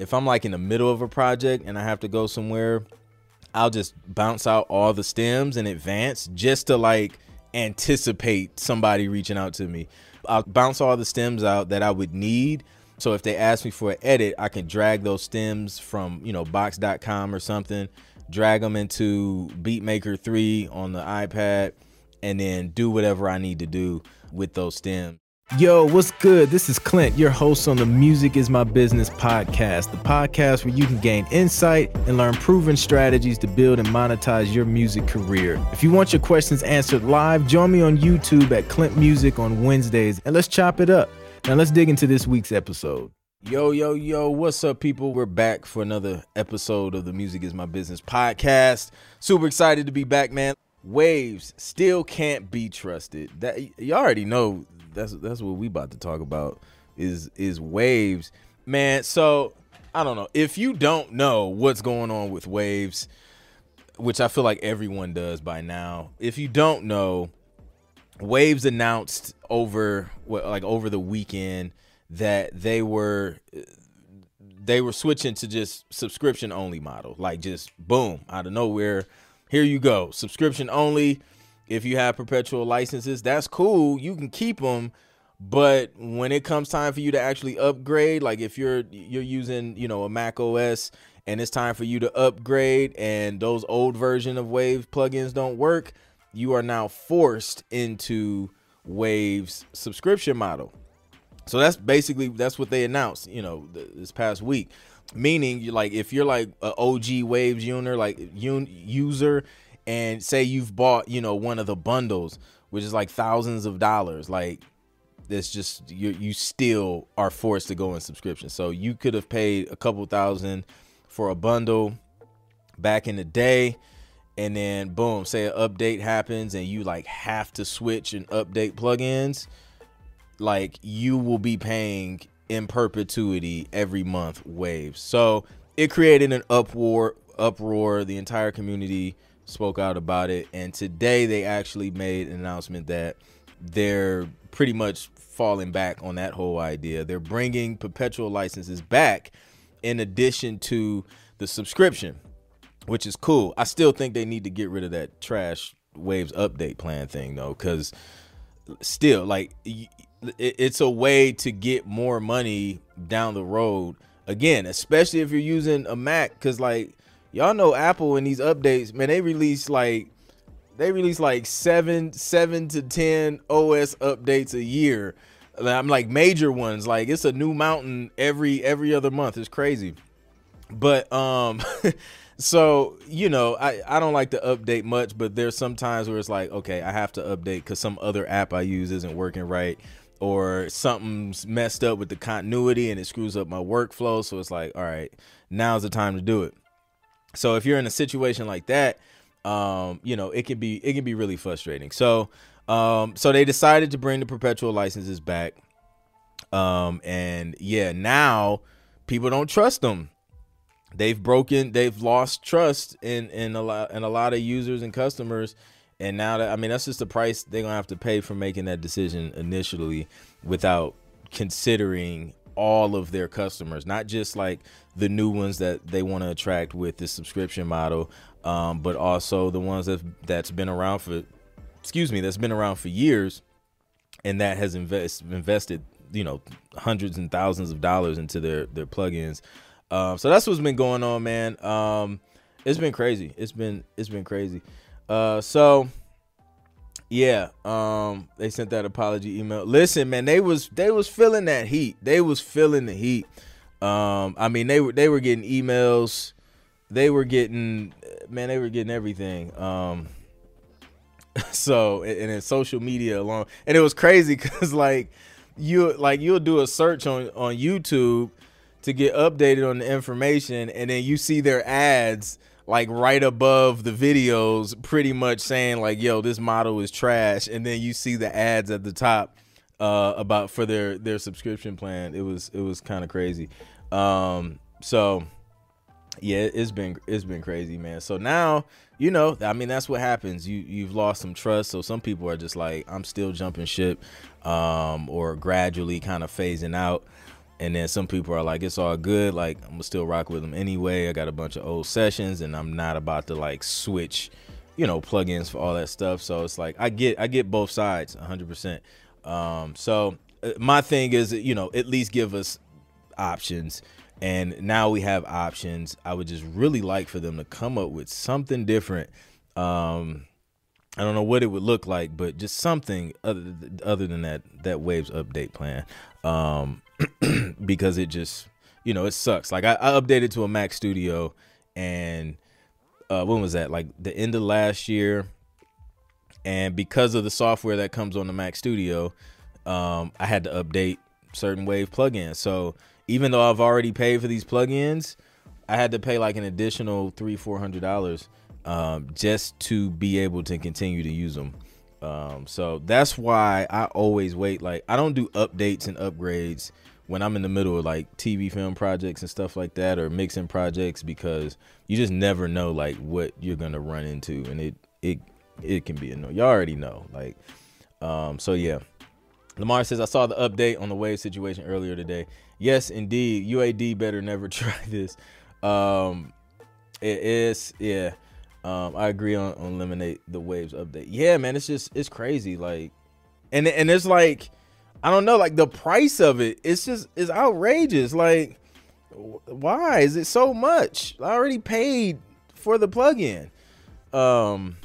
if I'm like in the middle of a project and I have to go somewhere, I'll just bounce out all the stems in advance just to like anticipate somebody reaching out to me. I'll bounce all the stems out that I would need. So if they ask me for an edit, I can drag those stems from, you know, box.com or something, drag them into Beatmaker 3 on the iPad, and then do whatever I need to do with those stems. Yo, what's good? This is Clint, your host on the Music is My Business podcast, the podcast where you can gain insight and learn proven strategies to build and monetize your music career. If you want your questions answered live, join me on YouTube at Clint Music on Wednesdays and let's chop it up. Now, let's dig into this week's episode. Yo, yo, yo, what's up, people? We're back for another episode of the Music is My Business podcast. Super excited to be back, man. Waves still can't be trusted. That you already know that's that's what we about to talk about is is waves, man. So I don't know if you don't know what's going on with waves, which I feel like everyone does by now. If you don't know, waves announced over like over the weekend that they were they were switching to just subscription only model like just boom out of nowhere here you go subscription only if you have perpetual licenses, that's cool. You can keep them, but when it comes time for you to actually upgrade, like if you're you're using, you know, a Mac OS and it's time for you to upgrade and those old version of Wave plugins don't work, you are now forced into Wave's subscription model. So that's basically that's what they announced, you know, this past week. Meaning, like if you're like an OG Waves user, like user, and say you've bought, you know, one of the bundles, which is like thousands of dollars, like it's just you you still are forced to go in subscription. So you could have paid a couple thousand for a bundle back in the day and then boom, say an update happens and you like have to switch and update plugins, like you will be paying in perpetuity every month waves. So it created an uproar uproar the entire community spoke out about it. And today they actually made an announcement that they're pretty much falling back on that whole idea. They're bringing perpetual licenses back in addition to the subscription, which is cool. I still think they need to get rid of that trash waves update plan thing though cuz still like it's a way to get more money down the road again, especially if you're using a Mac cuz like y'all know Apple in these updates, man, they release like they release like seven, seven to ten OS updates a year. I'm like major ones, like it's a new mountain every every other month. It's crazy. But um so you know I, I don't like to update much but there's some times where it's like okay i have to update because some other app i use isn't working right or something's messed up with the continuity and it screws up my workflow so it's like all right now's the time to do it so if you're in a situation like that, um, you know, it can be it can be really frustrating. So um, so they decided to bring the perpetual licenses back. Um, and yeah, now people don't trust them. They've broken, they've lost trust in in a lot in a lot of users and customers. And now that I mean that's just the price they're gonna have to pay for making that decision initially without considering all of their customers, not just like the new ones that they want to attract with this subscription model, um, but also the ones that that's been around for, excuse me, that's been around for years, and that has invest, invested, you know, hundreds and thousands of dollars into their their plugins. Um, so that's what's been going on, man. Um, it's been crazy. It's been it's been crazy. Uh, so yeah, um, they sent that apology email. Listen, man, they was they was feeling that heat. They was feeling the heat. Um, I mean, they were they were getting emails. They were getting, man, they were getting everything. Um, so and in social media alone, and it was crazy because like you like you'll do a search on on YouTube to get updated on the information, and then you see their ads like right above the videos pretty much saying like yo this model is trash. And then you see the ads at the top uh, about for their their subscription plan. It was it was kind of crazy. Um, so yeah it's been it's been crazy man. So now you know i mean that's what happens. You you've lost some trust. So some people are just like i'm still jumping ship um, or gradually kind of phasing out and then some people are like, it's all good. Like I'm still rock with them anyway. I got a bunch of old sessions, and I'm not about to like switch, you know, plugins for all that stuff. So it's like I get I get both sides 100. percent um, So uh, my thing is, you know, at least give us options. And now we have options. I would just really like for them to come up with something different. Um, I don't know what it would look like, but just something other other than that that Waves update plan. Um, because it just you know it sucks. Like I, I updated to a Mac Studio, and uh, when was that? Like the end of last year, and because of the software that comes on the Mac Studio, um, I had to update certain Wave plugins. So even though I've already paid for these plugins, I had to pay like an additional three four hundred dollars um, just to be able to continue to use them. Um, so that's why I always wait. Like I don't do updates and upgrades when I'm in the middle of like TV film projects and stuff like that or mixing projects because you just never know like what you're gonna run into and it it it can be annoying. You already know. Like um so yeah. Lamar says I saw the update on the wave situation earlier today. Yes, indeed. UAD better never try this. Um it is yeah. Um I agree on, on eliminate the waves update. Yeah, man, it's just it's crazy. Like and and it's like I don't know, like the price of it, it's just it's outrageous. Like, why is it so much? I already paid for the plugin. Um,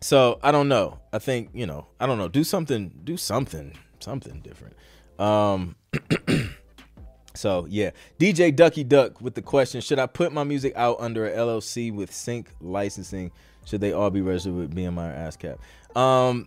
so I don't know. I think you know, I don't know. Do something, do something, something different. Um, so yeah, DJ Ducky Duck with the question: Should I put my music out under a LLC with sync licensing? Should they all be registered with BMI or ASCAP? Um,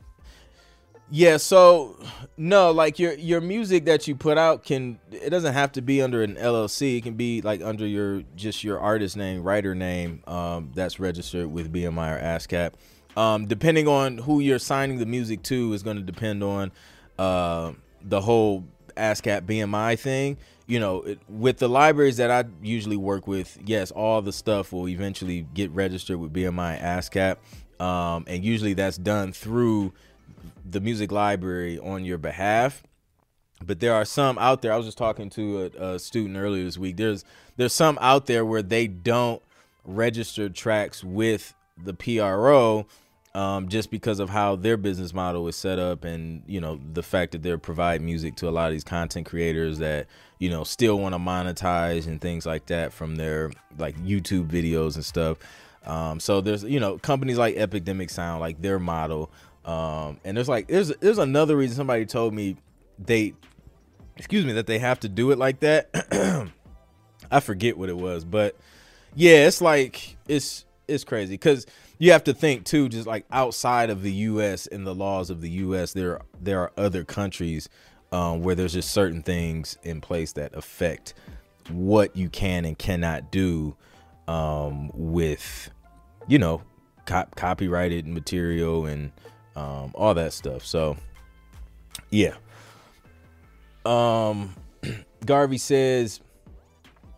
yeah, so no, like your your music that you put out can it doesn't have to be under an LLC. It can be like under your just your artist name, writer name, um, that's registered with BMI or ASCAP. Um, depending on who you're signing the music to is going to depend on uh, the whole ASCAP BMI thing. You know, it, with the libraries that I usually work with, yes, all the stuff will eventually get registered with BMI ASCAP, um, and usually that's done through the music library on your behalf. But there are some out there i was just talking to a, a, student earlier this week there's there's some out there where they don't register tracks with the pro um, just because of how their business model is set up and you know the fact that they're providing music to a lot of these content creators that you know still want to monetize and things like that from their like youtube videos and stuff. Um, so there's you know companies like epidemic sound like their model um, and there's like there's there's another reason somebody told me they excuse me that they have to do it like that. I forget what it was, but yeah, it's like it's it's crazy because you have to think too, just like outside of the U.S. and the laws of the U.S., there there are other countries um, where there's just certain things in place that affect what you can and cannot do um, with you know cop- copyrighted material and um, all that stuff. So, yeah. Um, Garvey says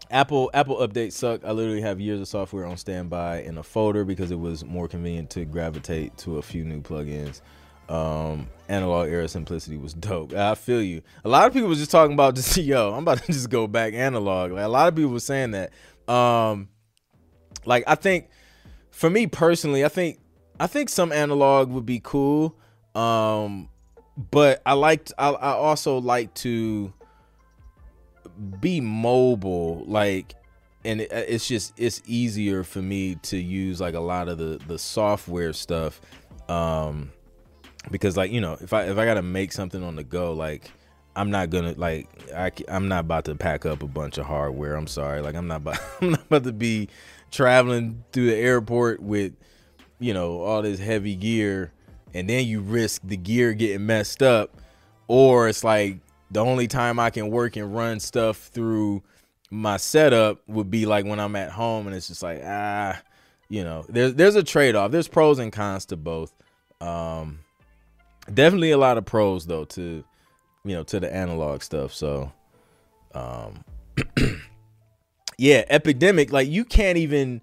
Apple Apple updates suck. I literally have years of software on standby in a folder because it was more convenient to gravitate to a few new plugins. Um, analog era simplicity was dope. I feel you. A lot of people was just talking about just yo, I'm about to just go back analog. Like a lot of people were saying that. Um, like I think for me personally, I think I think some analog would be cool. Um, but I liked I, I also like to be mobile like and it, it's just it's easier for me to use like a lot of the the software stuff um because like you know if i if i gotta make something on the go like i'm not gonna like I, i'm not about to pack up a bunch of hardware i'm sorry like i'm not about i'm not about to be traveling through the airport with you know, all this heavy gear and then you risk the gear getting messed up or it's like the only time I can work and run stuff through my setup would be like when I'm at home and it's just like ah, you know, there's there's a trade-off. There's pros and cons to both. Um definitely a lot of pros though to you know, to the analog stuff. So um yeah, epidemic like you can't even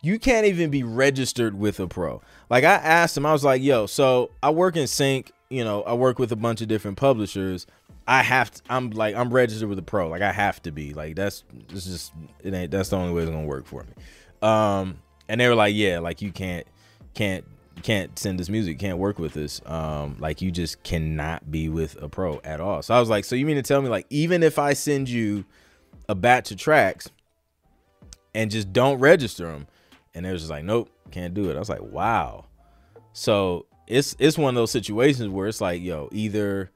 you can't even be registered with a pro. Like I asked him, I was like, yo, so I work in sync. you know, I work with a bunch of different publishers. I have to, I'm like I'm registered with a pro. Like I have to be. Like that's it's just it ain't that's the only way it's gonna work for me. Um and they were like, Yeah, like you can't can't can't send this music, can't work with this. Um, like you just cannot be with a pro at all. So I was like, so you mean to tell me like even if I send you a batch of tracks and just don't register them, and they was just like, nope, can't do it. I was like, wow. So it's it's one of those situations where it's like, yo, either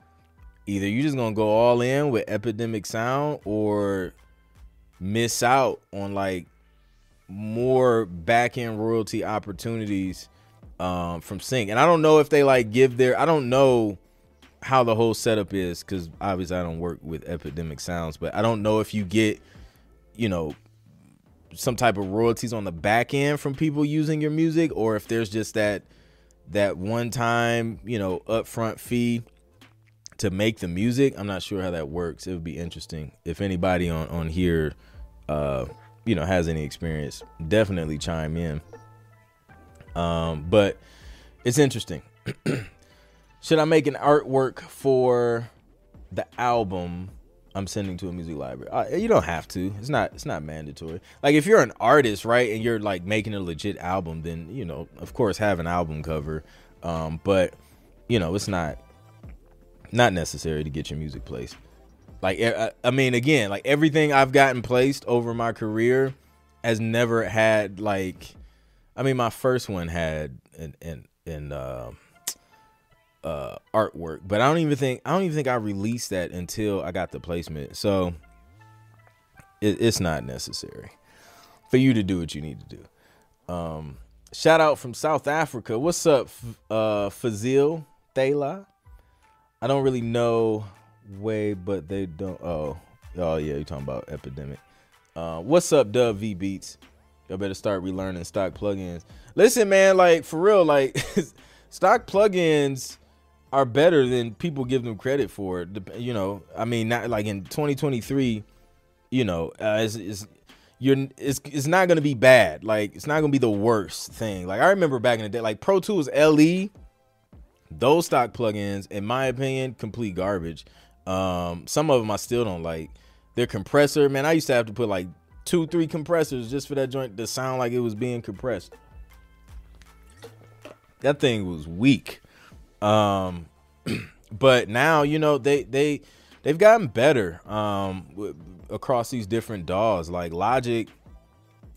either you just gonna go all in with Epidemic Sound or miss out on like more back end royalty opportunities um, from Sync. And I don't know if they like give their I don't know how the whole setup is because obviously I don't work with Epidemic Sounds, but I don't know if you get, you know, some type of royalties on the back end from people using your music, or if there's just that that one time, you know, upfront fee to make the music. I'm not sure how that works. It would be interesting if anybody on on here, uh, you know, has any experience. Definitely chime in. Um, but it's interesting. Should I make an artwork for the album I'm sending to a music library? Uh, you don't have to. It's not. It's not mandatory. Like if you're an artist, right, and you're like making a legit album, then you know, of course, have an album cover. Um, but you know, it's not not necessary to get your music placed. Like I mean, again, like everything I've gotten placed over my career has never had like I mean, my first one had an an, an uh, uh, artwork, but I don't even think I don't even think I released that until I got the placement. So it, it's not necessary for you to do what you need to do. Um, shout out from South Africa. What's up, uh, Fazil Thela? I don't really know way, but they don't. Oh, oh yeah, you're talking about epidemic. Uh, what's up, Dub V Beats? Y'all better start relearning stock plugins. Listen, man, like for real, like stock plugins are better than people give them credit for. You know, I mean, not like in 2023, you know, uh, it's, it's you're it's it's not gonna be bad. Like it's not gonna be the worst thing. Like I remember back in the day, like Pro Tools LE, those stock plugins, in my opinion, complete garbage. Um, some of them I still don't like. Their compressor, man, I used to have to put like two, three compressors just for that joint to sound like it was being compressed. That thing was weak. Um, but now you know they they they've gotten better um w- across these different DAWs. Like Logic,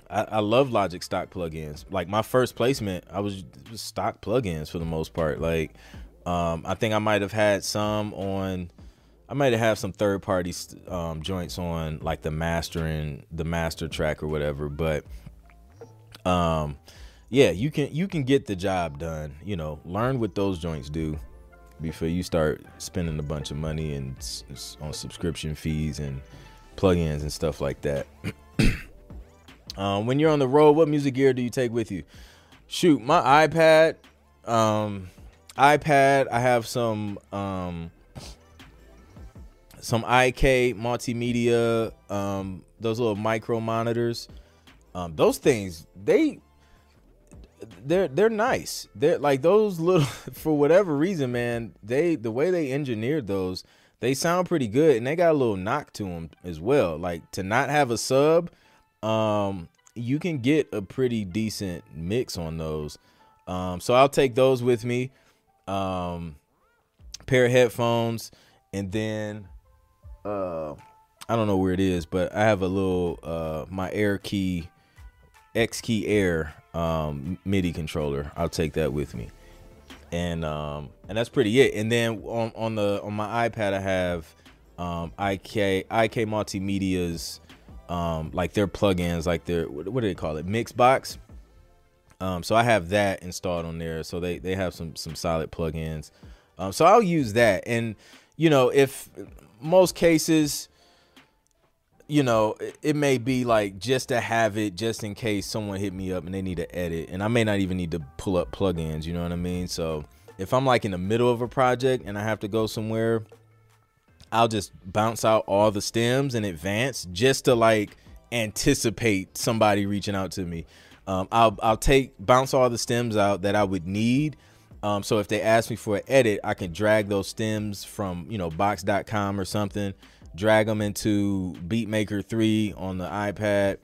I, I love Logic stock plugins. Like my first placement, I was, stock plugins for the most part. Like um, I think I might have had some on I might have some third party um, joints on like the mastering, the master track or whatever. But um, yeah, you can you can get the job done. You know, learn what those joints do before you start spending a bunch of money and on subscription fees and plugins and stuff like that. um, when you're on the road, what music gear do you take with you? Shoot, my iPad, um, iPad. I have some um, some IK multimedia, um, those little micro monitors. Um, those things, they they're they're nice. They're like those little for whatever reason, man. They the way they engineered those, they sound pretty good, and they got a little knock to them as well. Like to not have a sub, um, you can get a pretty decent mix on those. Um, so I'll take those with me. Um, pair of headphones, and then uh I don't know where it is, but I have a little uh my Air Key X Key Air um MIDI controller. I'll take that with me. And um and that's pretty it. And then on on the on my iPad I have um IK IK Multimedia's um like their plugins like their what, do they call it? Mixbox. Um so I have that installed on there. So they they have some some solid plugins. Um so I'll use that and you know if most cases, you know, it may be like just to have it just in case someone hit me up and they need to edit. And I may not even need to pull up plugins, you know what I mean? So if I'm like in the middle of a project and I have to go somewhere, I'll just bounce out all the stems in advance just to like anticipate somebody reaching out to me. Um, I'll I'll take bounce all the stems out that I would need Um, so if they ask me for an edit, I can drag those stems from you know box.com or something, drag them into Beatmaker 3 on the iPad,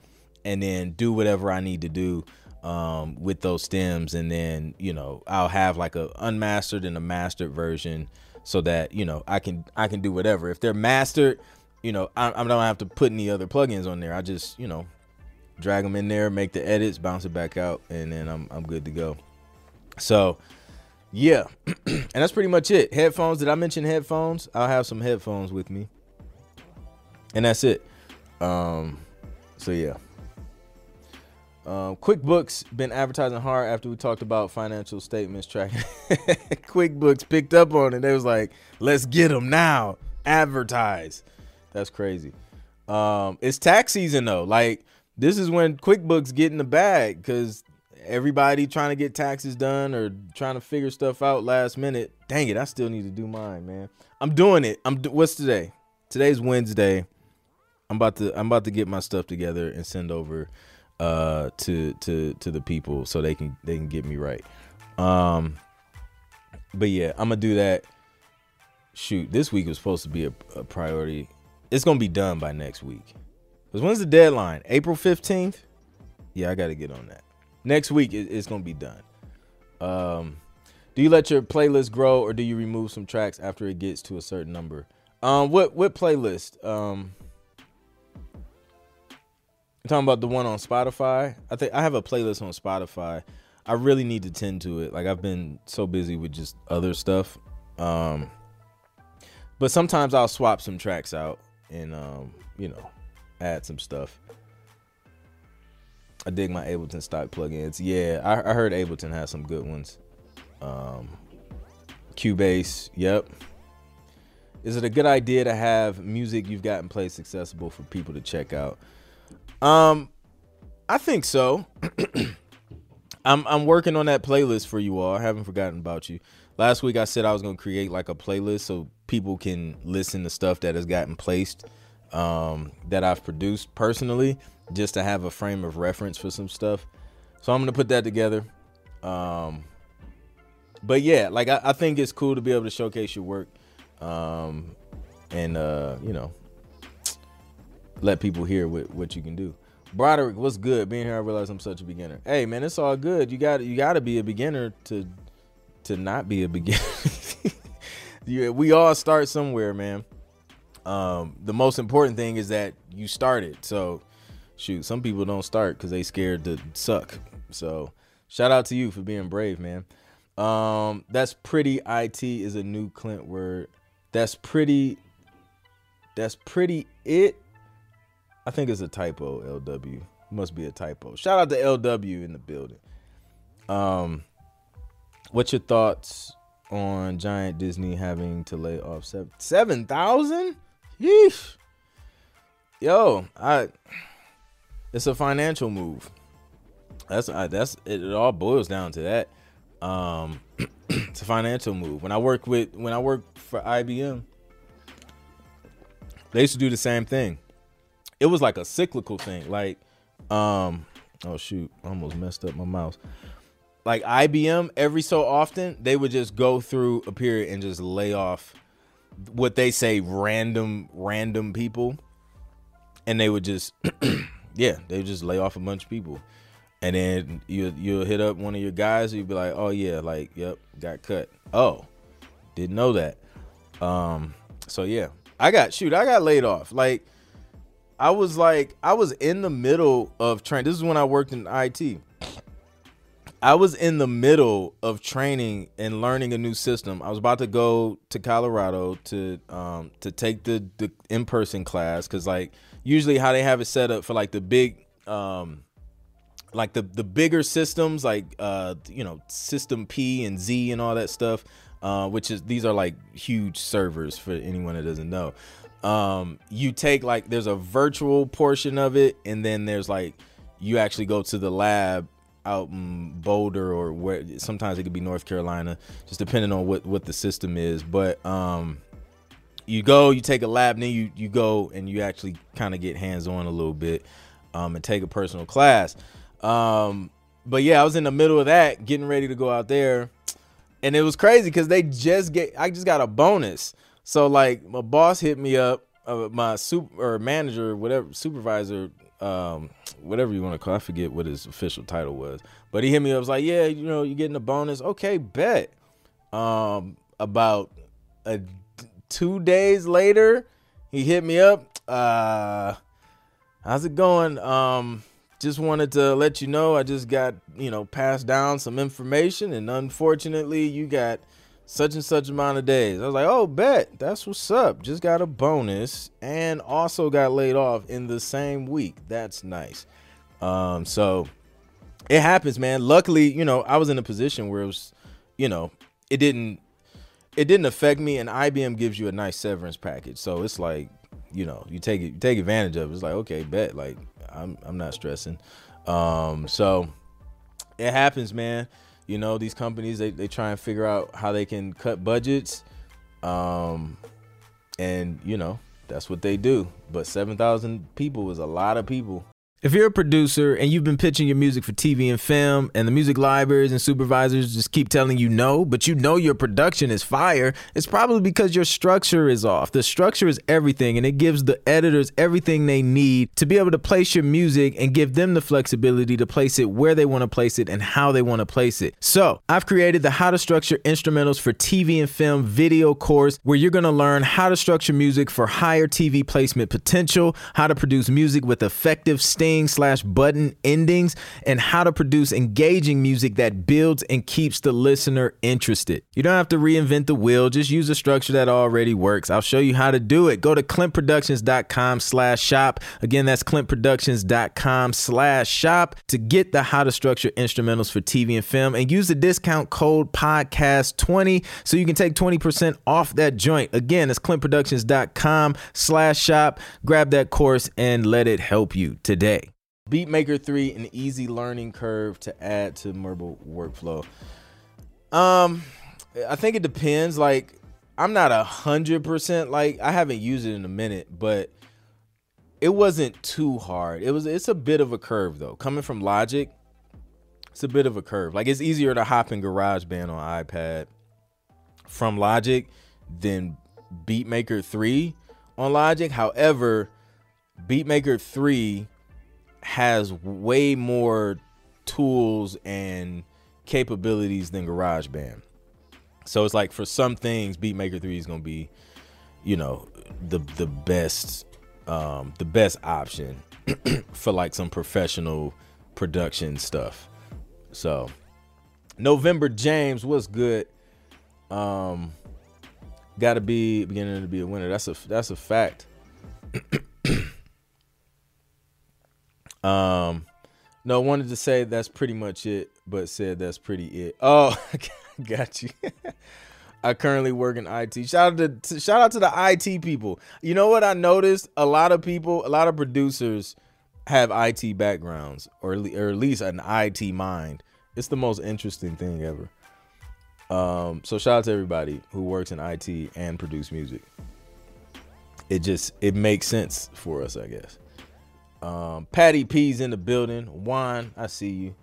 and then do whatever I need to do um, with those stems, and then you know I'll have like a unmastered and a mastered version, so that you know I can I can do whatever. If they're mastered, you know I, I don't have to put any other plugins on there. I just you know drag them in there, make the edits, bounce it back out, and then I'm I'm good to go. So yeah, and that's pretty much it. Headphones. Did I mention headphones? I'll have some headphones with me, and that's it. Um, so yeah. Um, QuickBooks been advertising hard after we talked about financial statements tracking. QuickBooks picked up on it. They was like, "Let's get them now. Advertise." That's crazy. Um, it's tax season though. Like this is when QuickBooks get in the bag because everybody trying to get taxes done or trying to figure stuff out last minute. Dang it, I still need to do mine, man. I'm doing it. I'm what's today? Today's Wednesday. I'm about to I'm about to get my stuff together and send over uh to to to the people so they can they can get me right. Um but yeah, I'm gonna do that. Shoot, this week was supposed to be a, a priority. It's gonna be done by next week. Cause when's the deadline? April 15th? Yeah, I gotta get on that next week it, it's gonna be done. Um, do you let your playlist grow or do you remove some tracks after it gets to a certain number? Um, what what playlist? Um, I'm talking about the one on Spotify. I think I have a playlist on Spotify. I really need to tend to it. Like I've been so busy with just other stuff. Um, but sometimes I'll swap some tracks out and um, you know, add some stuff. I dig my Ableton stock plugins. Yeah, I, I heard Ableton has some good ones. Um, Cubase, yep. Is it a good idea to have music you've got in place accessible for people to check out? Um, I think so. I'm I'm working on that playlist for you all. I haven't forgotten about you. Last week I said I was gonna create like a playlist so people can listen to stuff that has gotten placed um, that I've produced personally just to have a frame of reference for some stuff. So I'm gonna put that together. Um, but yeah, like I, I, think it's cool to be able to showcase your work, um, and uh, you know, let people hear what, what you can do. Broderick, what's good? Being here, I realize I'm such a beginner. Hey man, it's all good. You got you got to be a beginner to to not be a beginner. yeah, we all start somewhere, man. Um, the most important thing is that you started. So shoot, some people don't start because they scared to suck. So shout out to you for being brave, man. Um, that's pretty it is a new Clint word. That's pretty that's pretty it. I think it's a typo, LW. Must be a typo. Shout out to LW in the building. Um what's your thoughts on Giant Disney having to lay off seven seven thousand? Yeesh. Yo, I it's a financial move. That's uh, that's it, it. All boils down to that. Um, it's a financial move. When I work with when I worked for IBM, they used to do the same thing. It was like a cyclical thing. Like, um, oh shoot, I almost messed up my mouse. Like IBM, every so often they would just go through a period and just lay off what they say random random people, and they would just yeah, they just lay off a bunch of people. And then you you'll hit up one of your guys, you'd be like, Oh yeah, like, yep, got cut. Oh, didn't know that. Um, so yeah. I got shoot, I got laid off. Like I was like, I was in the middle of training. This is when I worked in IT. I was in the middle of training and learning a new system. I was about to go to Colorado to um to take the the in person class because like usually how they have it set up for like the big um like the the bigger systems like uh you know system P and Z and all that stuff uh which is these are like huge servers for anyone that doesn't know um you take like there's a virtual portion of it and then there's like you actually go to the lab out in Boulder or where sometimes it could be North Carolina just depending on what what the system is but um you go, you take a lab, then you you go and you actually kind of get hands on a little bit, um, and take a personal class. Um, but yeah, I was in the middle of that, getting ready to go out there, and it was crazy because they just get I just got a bonus. So like my boss hit me up, uh, my super or manager, whatever supervisor, um, whatever you want to call. I forget what his official title was, but he hit me up. Was like, yeah, you know, you're getting a bonus. Okay, bet. Um, about a two days later, he hit me up. Uh, how's it going? Um, just wanted to let you know I just got, you know, passed down some information and unfortunately you got such and such amount of days. I was like, oh, bet. That's what's up. Just got a bonus and also got laid off in the same week. That's nice. Um, so it happens, man. Luckily, you know, I was in a position where it was, you know, it didn't it didn't affect me and IBM gives you a nice severance package. So it's like, you know, you take it you take advantage of it. It's like, okay, bet. Like I'm I'm not stressing. Um, so it happens, man. You know, these companies they, they try and figure out how they can cut budgets. Um, and you know, that's what they do. But 7,000 people is a lot of people. If you're a producer and you've been pitching your music for TV and film, and the music libraries and supervisors just keep telling you no, but you know your production is fire, it's probably because your structure is off. The structure is everything, and it gives the editors everything they need to be able to place your music and give them the flexibility to place it where they want to place it and how they want to place it. So, I've created the How to Structure Instrumentals for TV and Film video course where you're going to learn how to structure music for higher TV placement potential, how to produce music with effective slash button endings, and how to produce engaging music that builds and keeps the listener interested. You don't have to reinvent the wheel, just use a structure that already works. I'll show you how to do it. Go to clintproductions.com slash shop. Again, that's clintproductions.com slash shop to get the how to structure instrumentals for TV and film and use the discount code podcast20 so you can take 20% off that joint. Again, it's clintproductions.com slash shop. Grab that course and let it help you today. Beatmaker 3, an easy learning curve to add to Murble workflow. Um, I think it depends. Like, I'm not a hundred percent like I haven't used it in a minute, but it wasn't too hard. It was it's a bit of a curve though. Coming from Logic, it's a bit of a curve. Like it's easier to hop in GarageBand on iPad from Logic than Beatmaker 3 on Logic. However, Beatmaker 3 has way more tools and capabilities than GarageBand. So it's like for some things, Beatmaker 3 is gonna be, you know, the the best um the best option for like some professional production stuff. So November James was good. Um gotta be beginning to be a winner. That's a that's a fact. Um, no, wanted to say that's pretty much it, but said that's pretty it. Oh, got you. I currently work in IT. Shout out to shout out to the IT people. You know what I noticed? A lot of people, a lot of producers have IT backgrounds or or at least an IT mind. It's the most interesting thing ever. Um, so shout out to everybody who works in IT and produce music. It just it makes sense for us, I guess. Um, Patty P's in the building. Juan, I see you.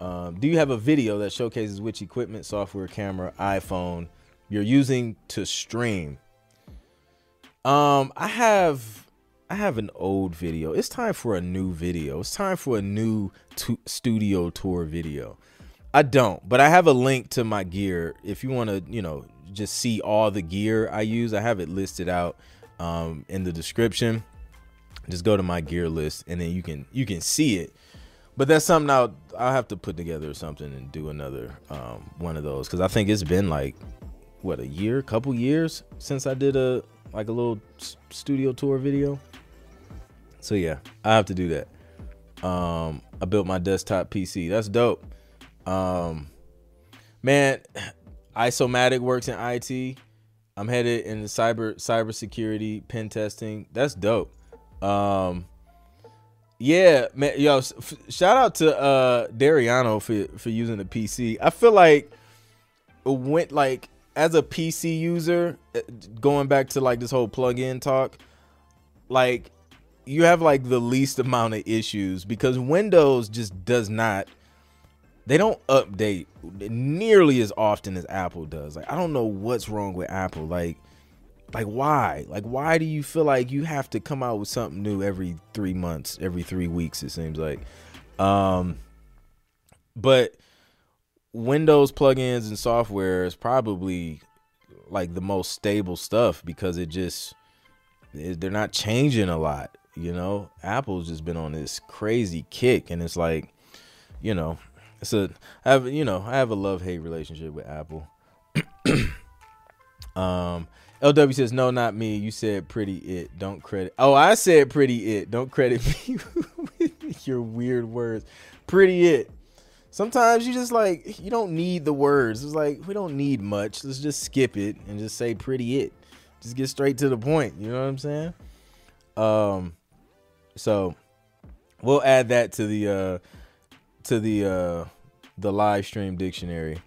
Um, do you have a video that showcases which equipment, software, camera, iPhone you're using to stream? Um, I have I have an old video. It's time for a new video. It's time for a new studio tour video. I don't, but I have a link to my gear. If you want to, you know, just see all the gear I use, I have it listed out um, in the description just go to my gear list and then you can you can see it but that's something I'll I'll have to put together or something and do another um, one of those because I think it's been like what a year, couple years since I did a like a little studio tour video. So yeah, I have to do that. Um, I built my desktop PC. That's dope. Um, man, Isomatic works in IT. I'm headed in the cyber cybersecurity pen testing. That's dope. Um, yeah, man, yo, f- shout out to uh Dariano for for using the PC. I feel like it went like as a PC user, uh, going back to like this whole plug-in talk, like you have like the least amount of issues because Windows just does not they don't update nearly as often as Apple does. Like I don't know what's wrong with Apple. Like like why? Like why do you feel like you have to come out with something new every 3 months, every 3 weeks it seems like. Um but Windows plugins and software is probably like the most stable stuff because it just they're not changing a lot, you know. Apple's just been on this crazy kick and it's like, you know, it's a I have you know, I have a love-hate relationship with Apple. um LW says, "No, not me. You said pretty it. Don't credit. Oh, I said pretty it. Don't credit me with your weird words. Pretty it. Sometimes you just like you don't need the words. It's like we don't need much. Let's just skip it and just say pretty it. Just get straight to the point. You know what I'm saying? Um, so we'll add that to the uh to the uh the live stream dictionary.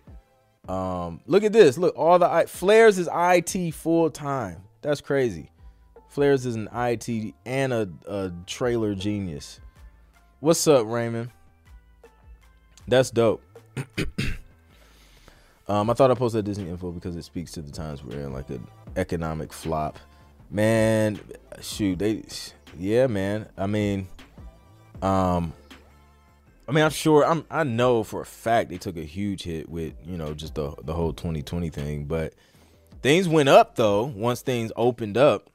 Um, look at this. Look, all the Flares is IT full time. That's crazy. Flares is an IT and a, a trailer genius. What's up, Raymond? That's dope. um, I thought I posted Disney info because it speaks to the times we're in, like an economic flop. Man, shoot, they, yeah, man. I mean, um, I mean, I'm sure I'm I know for a fact they took a huge hit with, you know, just the the whole 2020 thing, but things went up though once things opened up.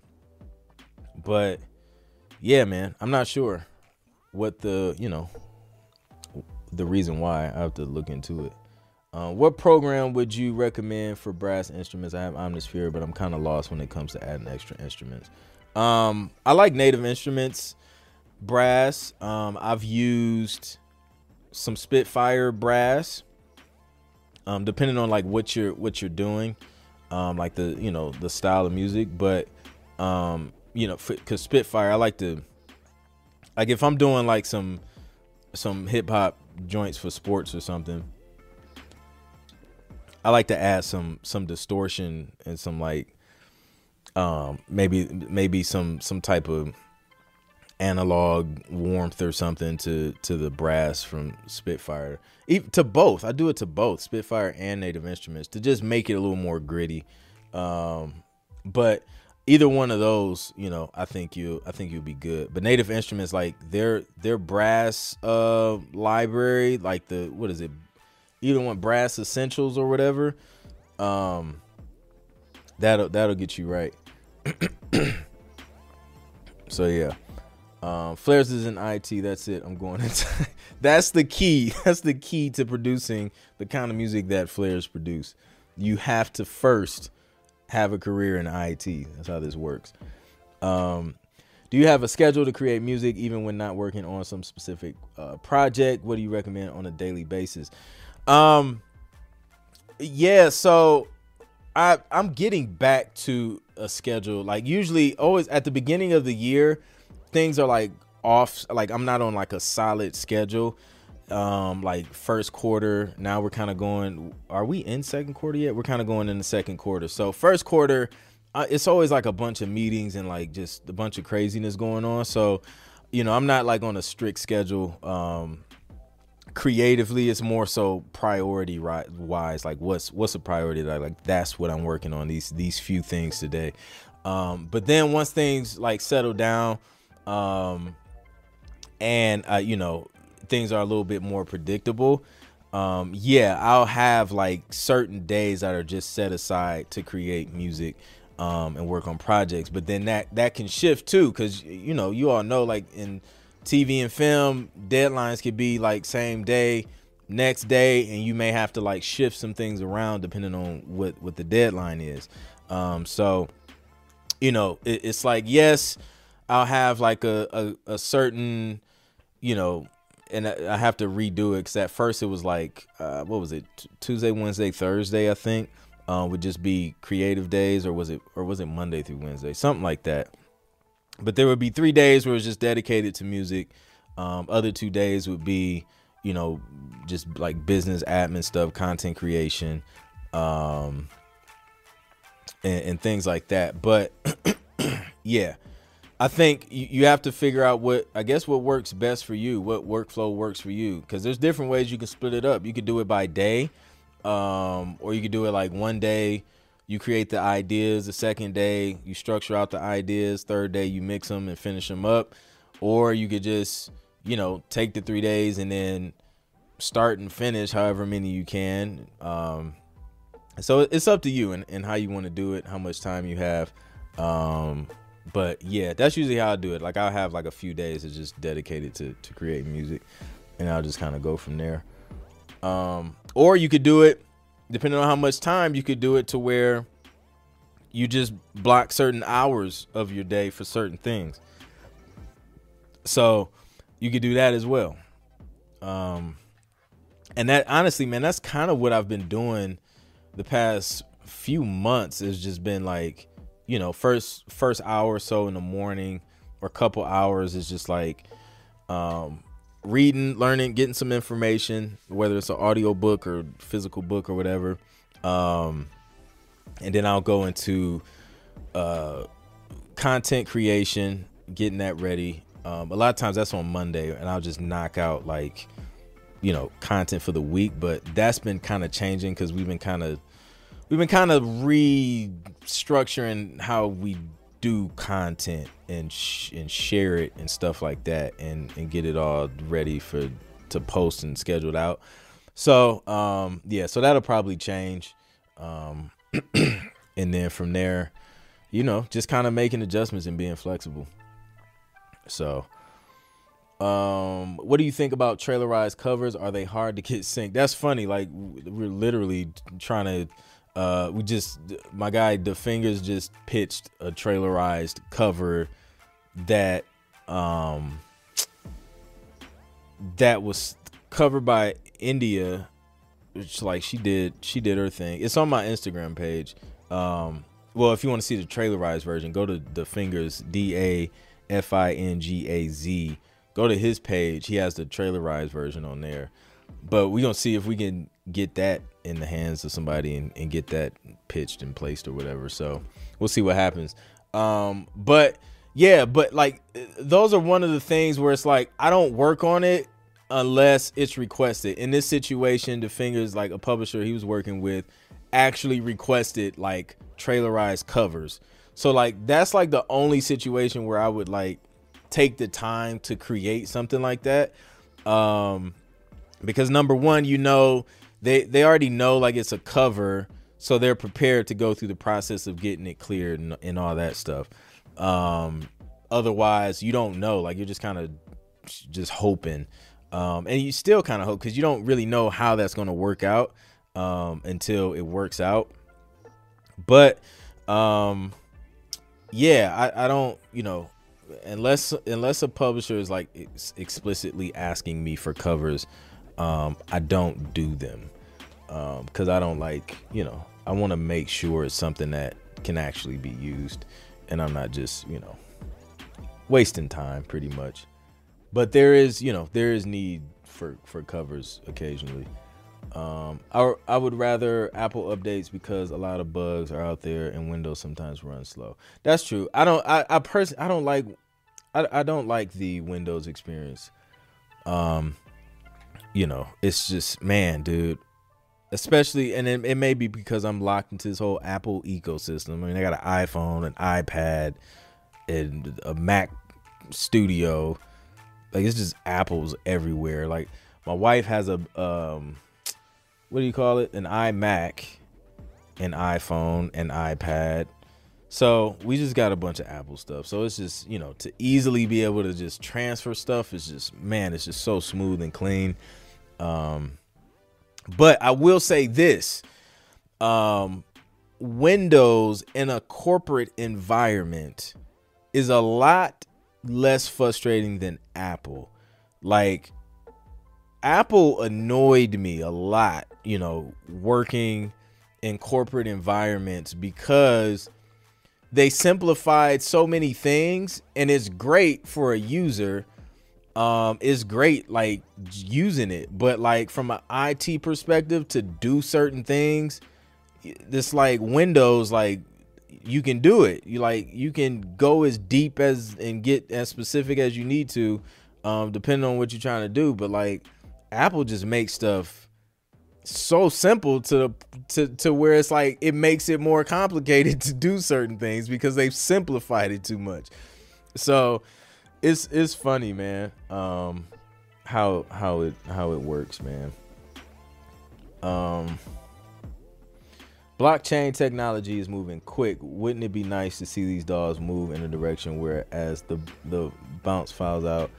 But yeah, man, I'm not sure what the, you know, the reason why. I have to look into it. Uh, what program would you recommend for brass instruments? I have Omnisphere, but I'm kind of lost when it comes to adding extra instruments. Um, I like native instruments, brass. Um, I've used some Spitfire brass. Um, depending on like what you're what you're doing, um, like the you know the style of music, but um, you know, because Spitfire, I like to like if I'm doing like some some hip hop joints for sports or something, I like to add some some distortion and some like um maybe maybe some some type of analog warmth or something to to the brass from Spitfire. Even, to both, I do it to both Spitfire and Native Instruments to just make it a little more gritty. Um, but either one of those, you know, I think you I think you'll be good. But Native Instruments, like their their brass uh library, like the what is it? Either one brass essentials or whatever. Um, that'll that'll get you right. so yeah. Um, Flares is in IT. That's it. I'm going into. that's the key. That's the key to producing the kind of music that Flares produce. You have to first have a career in IT. That's how this works. Um, do you have a schedule to create music even when not working on some specific uh, project? What do you recommend on a daily basis? Um, yeah, so I I'm getting back to a schedule. Like usually, always at the beginning of the year things are like off like i'm not on like a solid schedule. Um like first quarter now we're kind of going are we in second quarter yet? We're kind of going in the second quarter. So first quarter uh, it's always like a bunch of meetings and like just a bunch of craziness going on. So you know i'm not like on a strict schedule um creatively. It's more so priority wise like what's what's a priority? That I, like that's what i'm working on these these few things today. Um but then once things like settle down um, and uh, you know things are a little bit more predictable. Um, yeah, I'll have like certain days that are just set aside to create music um, and work on projects. But then that that can shift too, because you know you all know like in TV and film, deadlines could be like same day, next day, and you may have to like shift some things around depending on what what the deadline is. Um, so you know it, it's like yes I'll have like a, a, a certain, you know, and I have to redo it because at first it was like, uh, what was it, Tuesday, Wednesday, Thursday, I think, uh, would just be creative days, or was it, or was it Monday through Wednesday, something like that. But there would be three days where it was just dedicated to music. Um, other two days would be, you know, just like business admin stuff, content creation, um, and, and things like that. But yeah, I think you, you have to figure out what I guess what works best for you, what workflow works for you, because there's different ways you can split it up. You could do it by day, um, or you could do it like one day you create the ideas, the second day you structure out the ideas, third day you mix them and finish them up, or you could just you know take the three days and then start and finish however many you can. Um, so it's up to you and, and how you want to do it, how much time you have. Um, but yeah, that's usually how I do it. Like I'll have like a few days that's just dedicated to to creating music, and I'll just kind of go from there. Um, or you could do it depending on how much time you could do it to where you just block certain hours of your day for certain things. So you could do that as well. Um, and that honestly, man, that's kind of what I've been doing the past few months. Has just been like you know, first first hour or so in the morning or a couple hours is just like um, reading, learning, getting some information, whether it's an audio book or physical book or whatever. Um, and then I'll go into uh, content creation, getting that ready. Um, a lot of times that's on Monday, and I'll just knock out like, you know, content for the week. But that's been kind of changing because we've been kind of we've been kind of restructuring how we do content and sh- and share it and stuff like that and and get it all ready for to post and scheduled out. So um yeah, so that'll probably change. Um and then from there, you know, just kind of making adjustments and being flexible. So um, what do you think about trailerized covers? Are they hard to get synced? That's funny. Like we're literally trying to uh, we just my guy Da Fingaz just pitched a trailerized cover that um that was covered by India which like she did she did her thing. It's on my Instagram page. Um well if you want to see the trailerized version, go to Da Fingaz D A F I N G A Z. Go to his page. He has the trailerized version on there. But we're gonna see if we can get that in the hands of somebody and, and get that pitched and placed or whatever. So we'll see what happens. Um, but yeah, but like those are one of the things where it's like I don't work on it unless it's requested. In this situation, Da Fingaz like a publisher he was working with actually requested like trailerized covers. So like that's like the only situation where I would like take the time to create something like that. Um because number one, you know they they already know like it's a cover, so they're prepared to go through the process of getting it cleared and, and all that stuff. Um, otherwise, you don't know. Like you're just kind of just hoping, um, and you still kind of hope because you don't really know how that's going to work out um, until it works out. But um, yeah, I, I don't, you know, unless unless a publisher is like ex- explicitly asking me for covers um, I don't do them because um, I don't like, you know, I want to make sure it's something that can actually be used and I'm not just, you know, wasting time pretty much. But there is, you know, there is need for for covers occasionally. Um, I I would rather Apple updates because a lot of bugs are out there and Windows sometimes runs slow. That's true. I don't I I personally I don't like I I don't like the Windows experience. Um, you know, it's just man, dude. Especially, and it, it may be because I'm locked into this whole Apple ecosystem. I mean, I got an iPhone, an iPad, and a Mac Studio. Like it's just Apples everywhere. Like my wife has a um, what do you call it? An iMac, an iPhone, an iPad. So we just got a bunch of Apple stuff. So it's just, you know, to easily be able to just transfer stuff is just, man, it's just so smooth and clean. Um, but I will say this um, Windows in a corporate environment is a lot less frustrating than Apple. Like, Apple annoyed me a lot, you know, working in corporate environments because they simplified so many things and it's great for a user um is great like using it but like from an IT perspective to do certain things this like windows like you can do it. You like you can go as deep as and get as specific as you need to, um, depending on what you're trying to do. But like Apple just makes stuff so simple to to to where it's like it makes it more complicated to do certain things because they've simplified it too much. So it's it's funny, man. Um how how it how it works, man. Um blockchain technology is moving quick. Wouldn't it be nice to see these DAWs move in a direction where as the the bounce files out,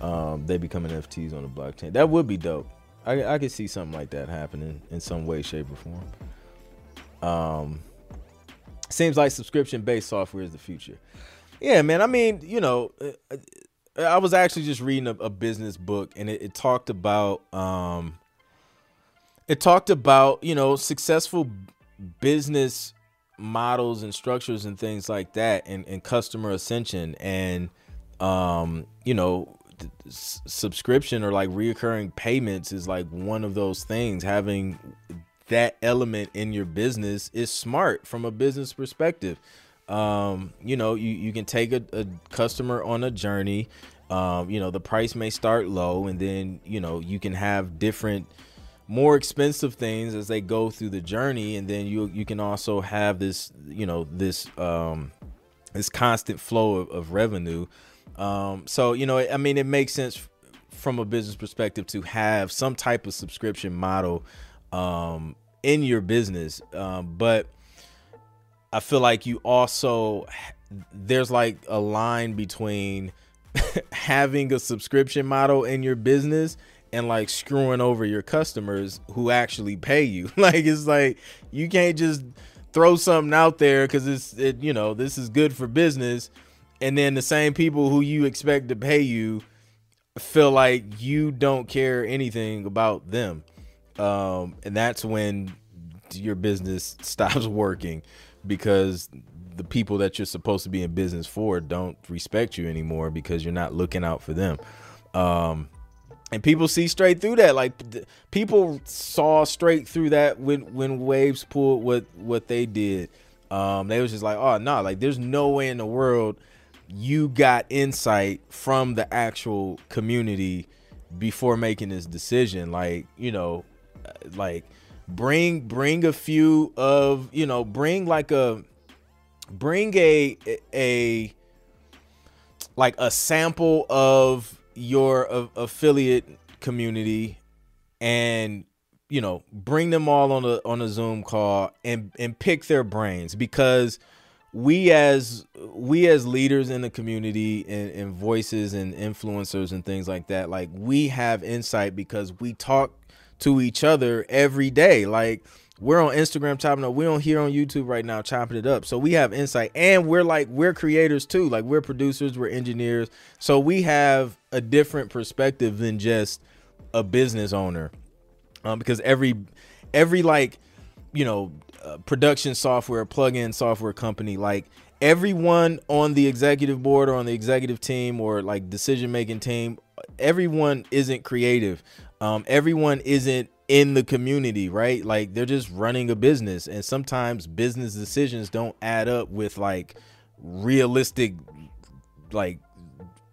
um, they become NFTs on the blockchain? That would be dope. I I could see something like that happening in some way, shape, or form. Um, seems like subscription based software is the future. Yeah, man. I mean, you know, uh, I was actually just reading a, a business book, and it, it talked about um, it talked about you know successful business models and structures and things like that, and, and customer ascension, and um, you know subscription or like reoccurring payments is like one of those things having that element in your business is smart from a business perspective um, you know, you, you can take a, a customer on a journey. Um, you know, the price may start low and then, you know, you can have different more expensive things as they go through the journey and then you you can also have this, you know, this um this constant flow of, of revenue. Um, so, you know, I mean, it makes sense from a business perspective to have some type of subscription model um, in your business. Um, but I feel like you also there's like a line between having a subscription model in your business and like screwing over your customers who actually pay you. like it's like you can't just throw something out there because it's it you know this is good for business, and then the same people who you expect to pay you feel like you don't care anything about them, um, and that's when your business stops working because the people that you're supposed to be in business for don't respect you anymore because you're not looking out for them. Um, and people see straight through that. Like people saw straight through that when when Waves pulled what what they did. Um, they was just like, oh no, nah, like there's no way in the world you got insight from the actual community before making this decision. Like you know, like bring bring a few of you know bring like a bring a a like a sample of your affiliate community and you know bring them all on a on a zoom call and and pick their brains because we as we as leaders in the community and, and voices and influencers and things like that like we have insight because we talk to each other every day. Like we're on Instagram chopping up. We're on here on YouTube right now chopping it up. So we have insight and we're like we're creators too. Like we're producers, we're engineers. So we have a different perspective than just a business owner. Um, because every every like you know uh, production software plug-in software company like everyone on the executive board or on the executive team or like decision making team everyone isn't creative um, everyone isn't in the community, right? Like they're just running a business, and sometimes business decisions don't add up with like realistic, like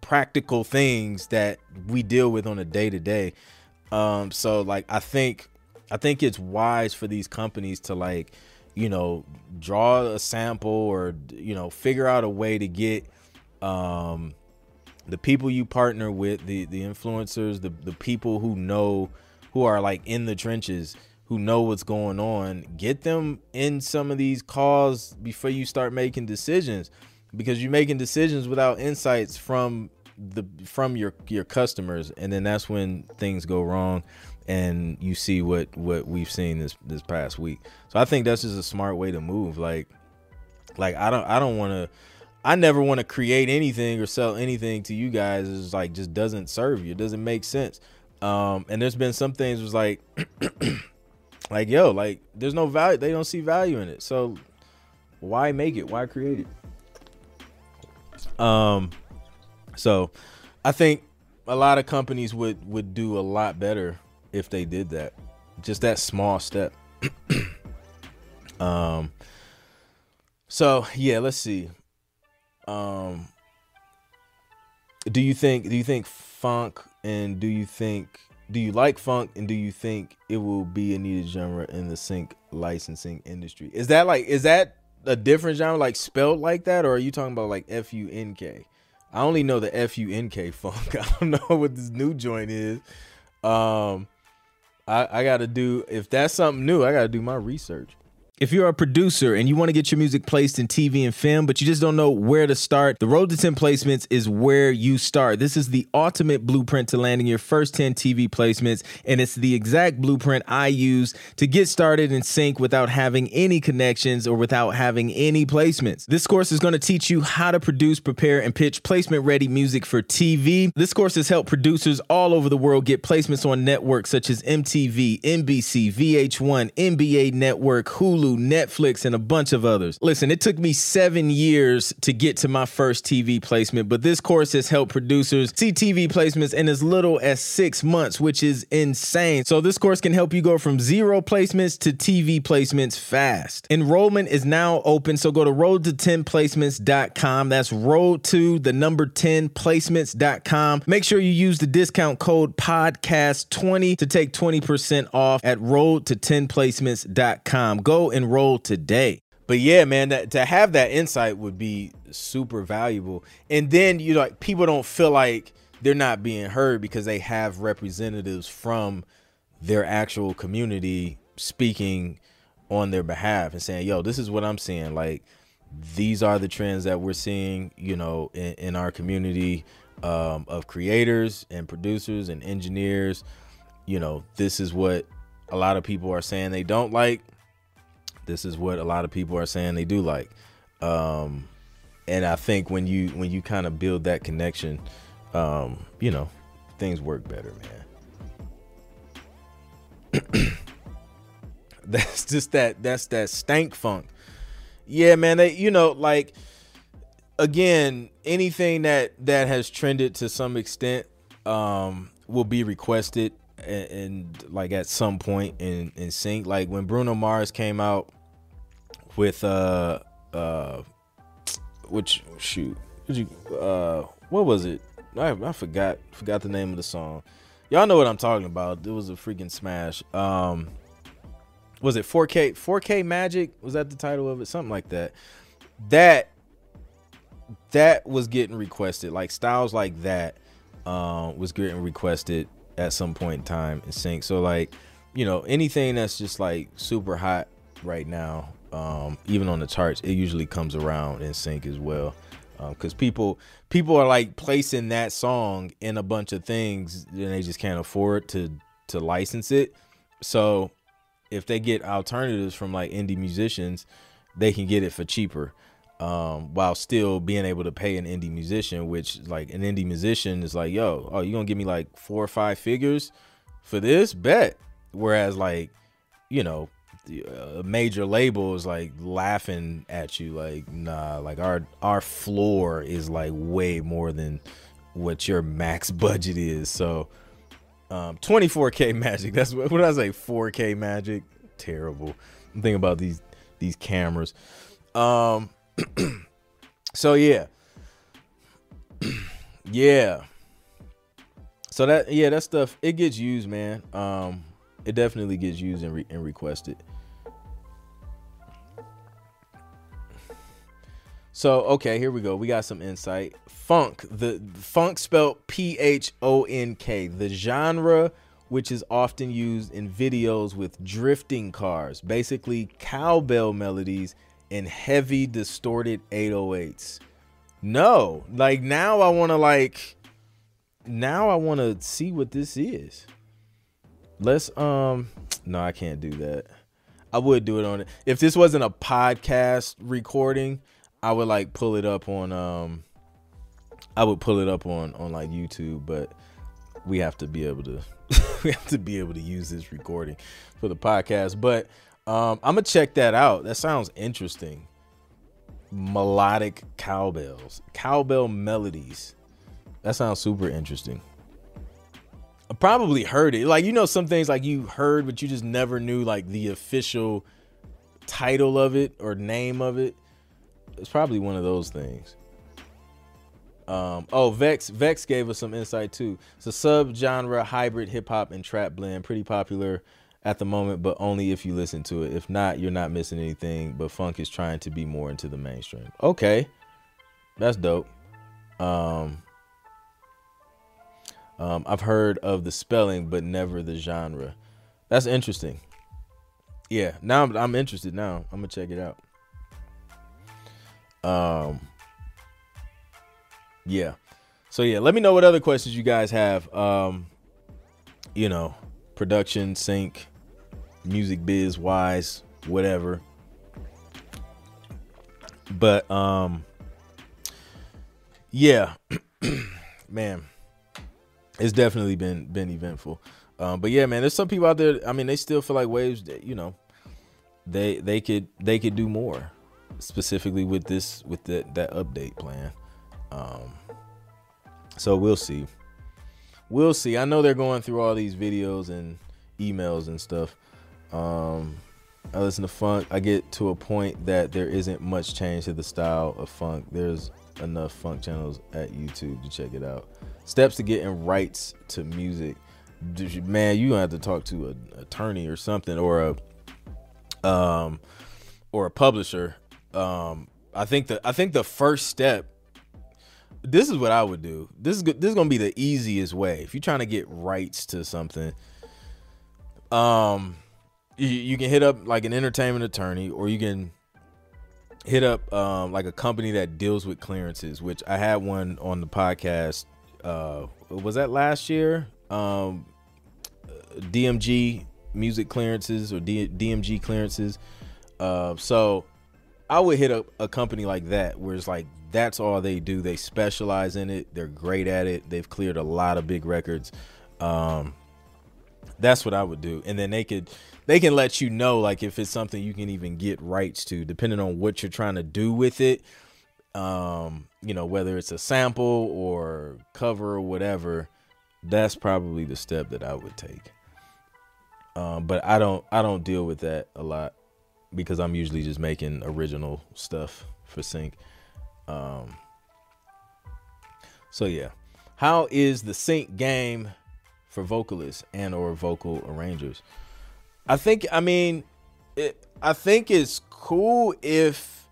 practical things that we deal with on a day to day. Um, so like I think I think it's wise for these companies to like, you know, draw a sample or you know, figure out a way to get um the people you partner with, the the influencers, the the people who know who are like in the trenches, who know what's going on, get them in some of these calls before you start making decisions. Because you're making decisions without insights from the from your your customers. And then that's when things go wrong and you see what what we've seen this this past week. So I think that's just a smart way to move. Like like I don't I don't want to I never want to create anything or sell anything to you guys. It's like just doesn't serve you. It doesn't make sense. Um, and there's been some things was like, like yo, like there's no value. They don't see value in it. So why make it? Why create it? Um, so I think a lot of companies would would do a lot better if they did that. Just that small step. um So yeah, let's see. Um, do you think do you think phonk and do you think do you like phonk and do you think it will be a needed genre in the sync licensing industry? Is that like is that a different genre like spelled like that or are you talking about like F U N K? I only know the F U N K funk. I don't know what this new joint is. Um I, I gotta do if that's something new, I gotta do my research. If you're a producer and you want to get your music placed in TV and film, but you just don't know where to start, the Road to 10 Placements is where you start. This is the ultimate blueprint to landing your first 10 TV placements, and it's the exact blueprint I use to get started in sync without having any connections or without having any placements. This course is going to teach you how to produce, prepare, and pitch placement ready music for TV. This course has helped producers all over the world get placements on networks such as MTV, NBC, VH1, NBA Network, Hulu. Netflix, and a bunch of others. Listen, it took me seven years to get to my first TV placement, but this course has helped producers see TV placements in as little as six months, which is insane. So, this course can help you go from zero placements to TV placements fast. Enrollment is now open, so go to road to 10placements.com. That's road to the number 10 placements.com. Make sure you use the discount code podcast20 to take 20% off at road to 10placements.com. Go enroll today. But yeah, man, that, to have that insight would be super valuable. And then you know, like people don't feel like they're not being heard because they have representatives from their actual community speaking on their behalf and saying, "Yo, this is what I'm seeing. Like, these are the trends that we're seeing. You know, in, in our community um, of creators and producers and engineers. You know, this is what a lot of people are saying they don't like." This is what a lot of people are saying they do like. Um, and I think when you when you kind of build that connection, um, you know, things work better, man. that's just that that's that stank funk. Yeah, man, they you know, like again, anything that that has trended to some extent um will be requested and, and like at some point in in sync. Like when Bruno Mars came out with uh uh which shoot. You uh what was it? I, I forgot forgot the name of the song. Y'all know what i'm talking about. It was a freaking smash. Um was it 4k 4k magic? Was that the title of it? Something like that. That that was getting requested. Like styles like that um was getting requested at some point in time in sync. So like you know anything that's just like super hot right now um, even on the charts, it usually comes around in sync as well. Because um, people people are like placing that song in a bunch of things, and they just can't afford to to license it. So if they get alternatives from like indie musicians, they can get it for cheaper. Um, while still being able to pay an indie musician, which like an indie musician is like, yo, oh, you gonna give me like four or five figures for this? Bet. Whereas like, you know, a major label is like laughing at you like nah like our our floor is like way more than what your max budget is. So um 24k magic. That's what, what i say? 4k magic? Terrible. I'm thinking about these these cameras. Um so yeah. Yeah. So that yeah that stuff it gets used man. Um it definitely gets used and, re- and requested So okay, here we go. We got some insight. Phonk, the phonk spelled P H O N K, the genre which is often used in videos with drifting cars, basically cowbell melodies and heavy distorted 808s. No, like now I want to like now I want to see what this is. Let's um no, I can't do that. I would do it on it. If this wasn't a podcast recording, I would like pull it up on um I would pull it up on on like YouTube, but we have to be able to we have to be able to use this recording for the podcast. But um I'm gonna check that out. That sounds interesting. Melodic cowbells, cowbell melodies. That sounds super interesting. I probably heard it. Like you know some things like you heard but you just never knew like the official title of it or name of it. It's probably one of those things. Um, oh, Vex Vex gave us some insight too. It's a sub-genre hybrid hip hop and trap blend, pretty popular at the moment, but only if you listen to it. If not, you're not missing anything. But phonk is trying to be more into the mainstream. Okay, that's dope. Um, um, I've heard of the spelling, but never the genre. That's interesting. Yeah, now I'm, I'm interested. Now I'm gonna check it out. Um, yeah. So yeah, let me know what other questions you guys have. Um, you know, production, sync, music biz wise, whatever. But um, yeah, man, it's definitely been been eventful. Um, but yeah, man, there's some people out there. I mean, they still feel like waves. You know, they they could they could do more, specifically with this with that that update plan. Um, so we'll see. We'll see. I know they're going through all these videos and emails and stuff. Um, I listen to phonk. I get to a point that there isn't much change to the style of phonk. There's enough phonk channels at YouTube to check it out. Steps to getting rights to music. Man, you don't have to talk to an attorney or something, or a um, or a publisher. Um, I think the I think the first step this is what I would do. This is this is gonna be the easiest way if you're trying to get rights to something. Um, you, you can hit up like an entertainment attorney, or you can hit up um like a company that deals with clearances. Which I had one on the podcast. Uh, was that last year? Um, DMG music clearances or D- DMG clearances. Uh, so I would hit up a company like that where it's like that's all they do. They specialize in it. They're great at it. They've cleared a lot of big records. Um, that's what I would do. And then they could they can let you know like if it's something you can even get rights to, depending on what you're trying to do with it. Um, you know, whether it's a sample or cover or whatever, that's probably the step that I would take. Um, but I don't I don't deal with that a lot because I'm usually just making original stuff for sync. Um, so yeah, how is the sync game for vocalists and or vocal arrangers? I think I mean, it, I think it's cool if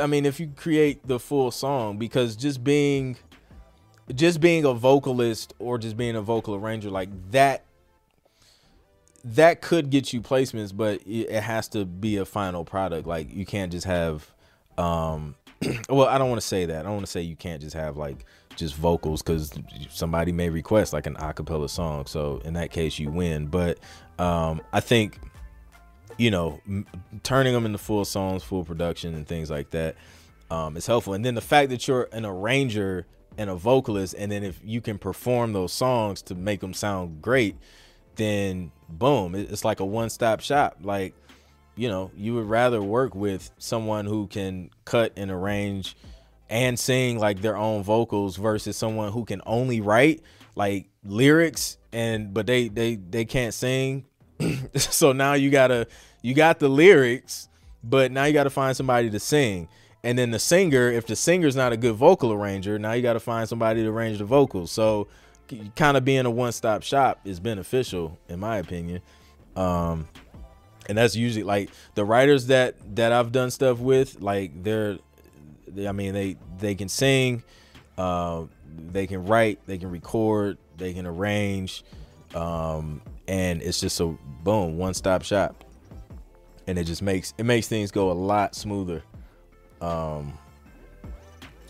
I mean if you create the full song because just being just being a vocalist or just being a vocal arranger like that that could get you placements but it has to be a final product like you can't just have um well, I don't want to say that. I don't want to say you can't just have like just vocals because somebody may request like an acapella song. So in that case, you win. But um, I think you know m- turning them into full songs, full production, and things like that um, is helpful. And then the fact that you're an arranger and a vocalist, and then if you can perform those songs to make them sound great, then boom, it's like a one-stop shop. Like you know, you would rather work with someone who can cut and arrange and sing like their own vocals versus someone who can only write like lyrics and but they they they can't sing. so now you gotta you got the lyrics, but now you gotta find somebody to sing. And then the singer, if the singer's not a good vocal arranger, now you gotta find somebody to arrange the vocals. So kind of being a one-stop shop is beneficial in my opinion. Um, and that's usually like the writers that that I've done stuff with like they're they, I mean they they can sing uh, they can write they can record they can arrange um, and it's just a boom one stop shop and it just makes it makes things go a lot smoother um,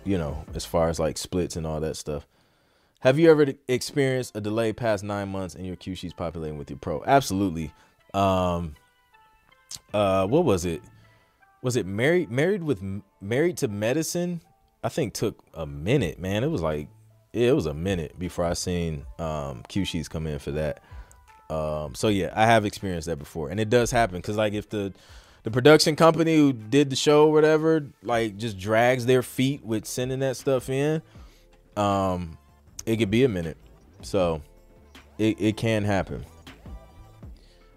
you know as far as like splits and all that stuff have you ever experienced a delay past nine months and your sheets populating with your pro? Absolutely. Um, uh what was it? Was it married married with married to medicine? I think took a minute man. It was like it was a minute before i seen um sheets come in for that. Um so yeah i have experienced that before and it does happen because like if the the production company who did the show or whatever like just drags their feet with sending that stuff in um it could be a minute so it, it can happen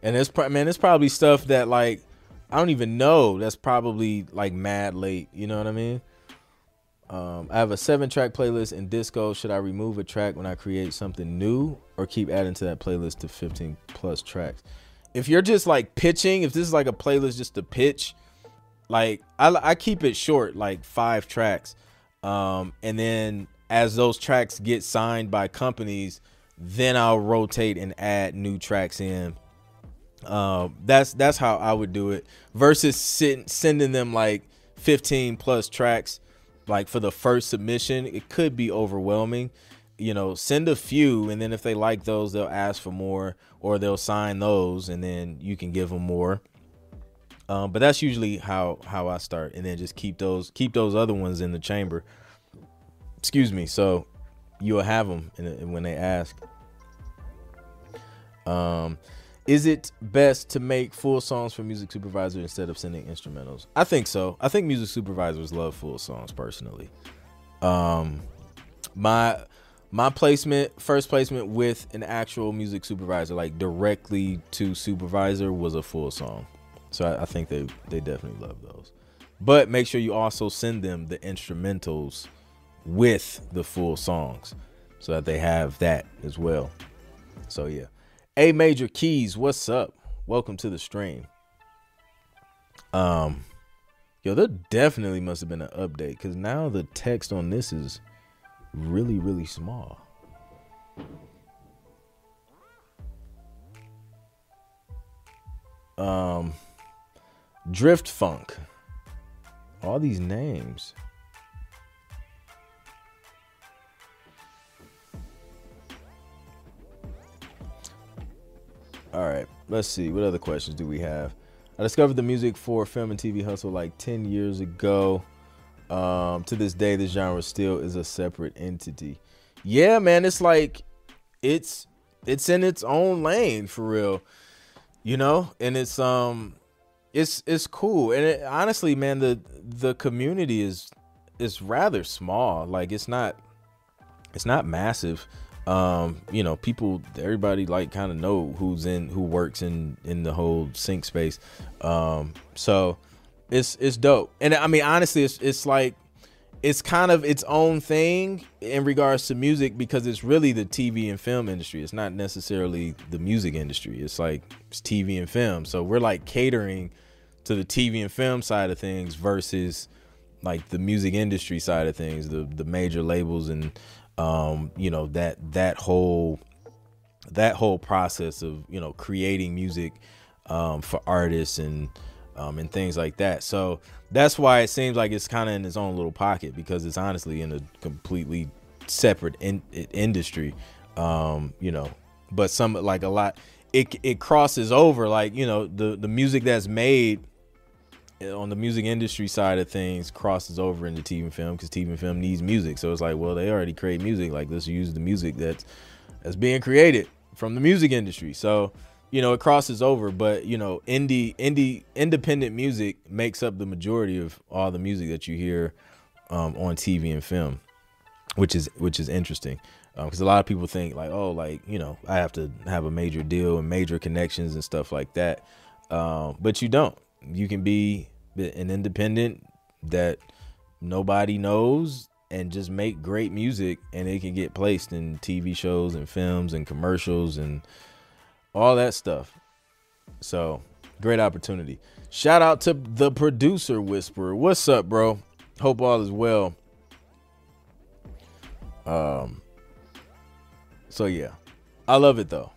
and it's man, it's probably stuff that like I don't even know. That's probably like mad late. You know what I mean? Um, I have a seven track playlist in disco. Should I remove a track when I create something new or keep adding to that playlist to 15 plus tracks? If you're just like pitching, if this is like a playlist just to pitch, like I, I keep it short, like five tracks. Um, and then as those tracks get signed by companies, then I'll rotate and add new tracks in um, that's that's how I would do it versus sit, sending them like 15 plus tracks like for the first submission. It could be overwhelming. You know, send a few, and then if they like those, they'll ask for more, or they'll sign those, and then you can give them more. Um, but that's usually how how I start, and then just keep those keep those other ones in the chamber. Excuse me. So you'll have them when they ask. Um, is it best to make full songs for music supervisor instead of sending instrumentals? I think so. I think music supervisors love full songs personally. Um my my placement, first placement with an actual music supervisor, like directly to supervisor, was a full song. So I, I think they they definitely love those. But make sure you also send them the instrumentals with the full songs so that they have that as well. So yeah. A Major Keys, what's up? Welcome to the stream. Um, yo, there definitely must have been an update because now the text on this is really, really small. Um, Drift Phonk. All these names. Let's see. What other questions do we have? I discovered the music for film and TV hustle like 10 years ago. Um, to this day, the genre still is a separate entity. Yeah, man, it's like it's it's in its own lane for real, you know, and it's um it's it's cool and it, honestly, man, the the community is is rather small. Like it's not it's not massive um you know people everybody like kind of know who's in who works in in the whole sync space. Um so it's it's dope. And i mean honestly it's it's like it's kind of its own thing in regards to music because it's really the tv and film industry. It's not necessarily the music industry. It's like it's tv and film. So we're like catering to the tv and film side of things versus like the music industry side of things the the major labels and um, you know that that whole that whole process of you know creating music um, for artists and um, and things like that. So that's why it seems like it's kind of in its own little pocket because it's honestly in a completely separate in, industry. Um, you know, but some like a lot it it crosses over like you know the the music that's made on the music industry side of things crosses over into TV and film because TV and film needs music. So it's like, well, they already create music. Like let's use the music that's that's being created from the music industry. So you know it crosses over, but you know indie indie independent music makes up the majority of all the music that you hear um, on TV and film, which is which is interesting because um, a lot of people think like, oh, like you know I have to have a major deal and major connections and stuff like that, um, but you don't you can be an independent that nobody knows and just make great music and it can get placed in TV shows and films and commercials and all that stuff. So, great opportunity. Shout out to the producer whisperer. What's up, bro? Hope all is well. Um so yeah. I love it though.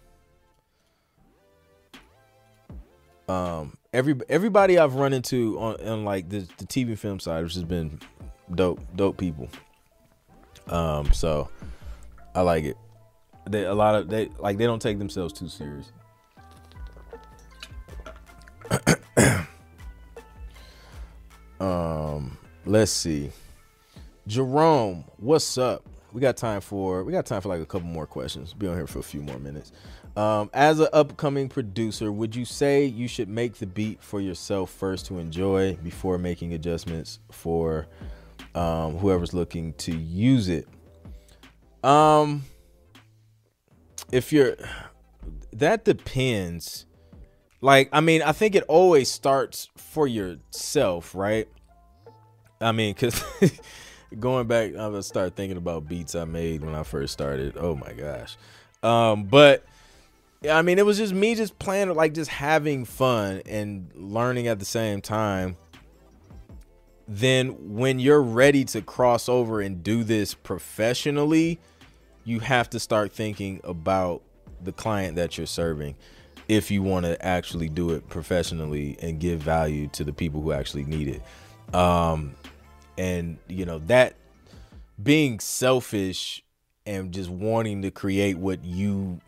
Um every everybody I've run into on, on like the, the TV film side, which has been dope, dope people. Um, so I like it. They a lot of they like they don't take themselves too serious. um, let's see. Jerome, what's up? We got time for we got time for like a couple more questions. Be on here for a few more minutes. Um, as an upcoming producer, would you say you should make the beat for yourself first to enjoy before making adjustments for um, whoever's looking to use it? Um, if you're, that depends. like I mean, I think it always starts for yourself, right? I mean, cuz going back, I'm gonna start thinking about beats I made when I first started. Oh my gosh. Um, but I mean, it was just me just playing, like just having fun and learning at the same time. Then, when you're ready to cross over and do this professionally, you have to start thinking about the client that you're serving if you want to actually do it professionally and give value to the people who actually need it. Um, and you know that being selfish and just wanting to create what you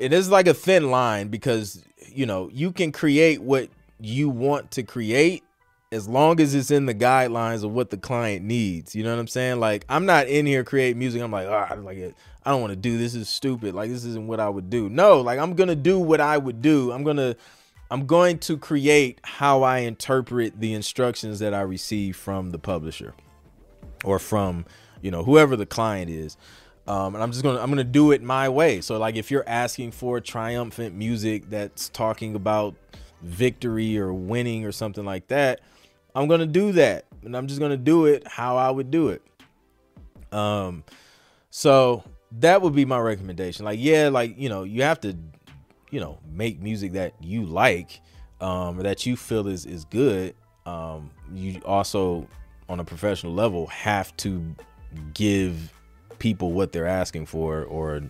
it is like a thin line because you know you can create what you want to create as long as it's in the guidelines of what the client needs. You know what I'm saying? Like I'm not in here creating music. I'm like, ah, like. I don't want to do this. Is stupid. Like this isn't what I would do. No, like I'm gonna do what I would do. I'm gonna, I'm going to create how I interpret the instructions that I receive from the publisher, or from, you know, whoever the client is. Um, and I'm just gonna I'm gonna do it my way. So like if you're asking for triumphant music that's talking about victory or winning or something like that, I'm gonna do that, and I'm just gonna do it how I would do it. Um, so that would be my recommendation. Like, yeah, like you know, you have to, you know, make music that you like, um, or that you feel is is good. Um, you also, on a professional level, have to give people what they're asking for, or